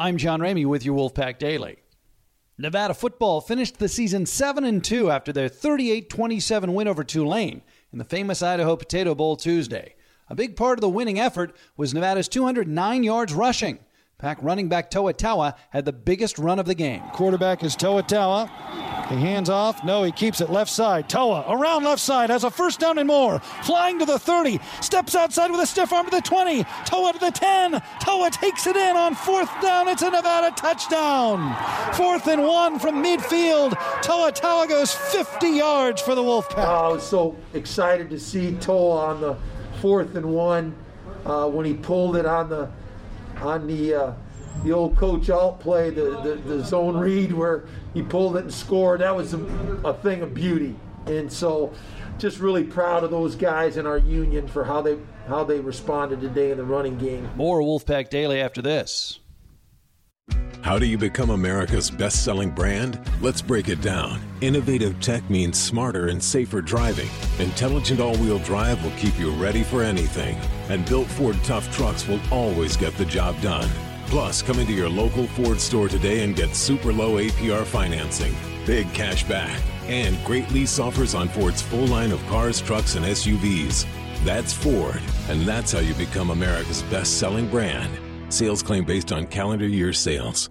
I'm John Ramey with your Wolfpack Daily. Nevada football finished the season 7 and 2 after their 38-27 win over Tulane in the famous Idaho Potato Bowl Tuesday. A big part of the winning effort was Nevada's 209 yards rushing. Pack running back Toa Taua had the biggest run of the game. Quarterback is Toa Taua. He hands off. No, he keeps it left side. Toa around left side has a first down and more. Flying to the 30. Steps outside with a stiff arm to the 20. Toa to the 10. Toa takes it in on fourth down. It's a Nevada touchdown. Fourth and one from midfield. Toa Taua goes 50 yards for the Wolfpack. I was so excited to see Toa on the fourth and one uh, when he pulled it on the on the uh, the old coach out play, the, the, the zone read where he pulled it and scored. That was a, a thing of beauty. And so just really proud of those guys in our union for how they how they responded today in the running game. More Wolfpack Daily after this. How do you become America's best selling brand? Let's break it down. Innovative tech means smarter and safer driving. Intelligent all wheel drive will keep you ready for anything. And built Ford Tough trucks will always get the job done. Plus, come into your local Ford store today and get super low APR financing, big cash back, and great lease offers on Ford's full line of cars, trucks, and SUVs. That's Ford, and that's how you become America's best selling brand. Sales claim based on calendar year sales.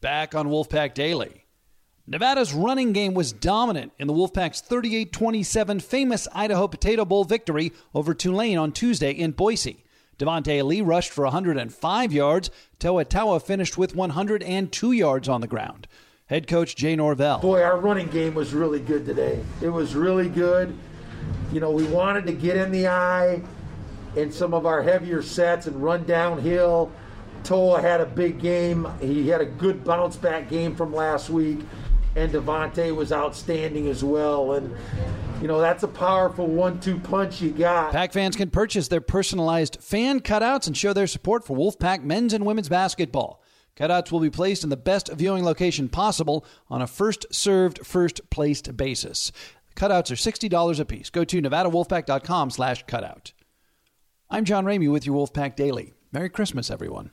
Back on Wolfpack Daily. Nevada's running game was dominant in the Wolfpack's 38 27 famous Idaho Potato Bowl victory over Tulane on Tuesday in Boise. Devontae Lee rushed for 105 yards. Toa Taua finished with 102 yards on the ground. Head coach Jay Norvell. Boy, our running game was really good today. It was really good. You know, we wanted to get in the eye in some of our heavier sets and run downhill. Toa had a big game. He had a good bounce back game from last week. and Devontae was outstanding as well. And you know that's a powerful one-two punch you got. Pack fans can purchase their personalized fan cutouts and show their support for Wolfpack men's and women's basketball. Cutouts will be placed in the best viewing location possible on a first served, first placed basis. Cutouts are $60 a piece. Go to nevadawolfpack.com slash cutout. I'm John Ramey with your Wolfpack Daily. Merry Christmas, everyone.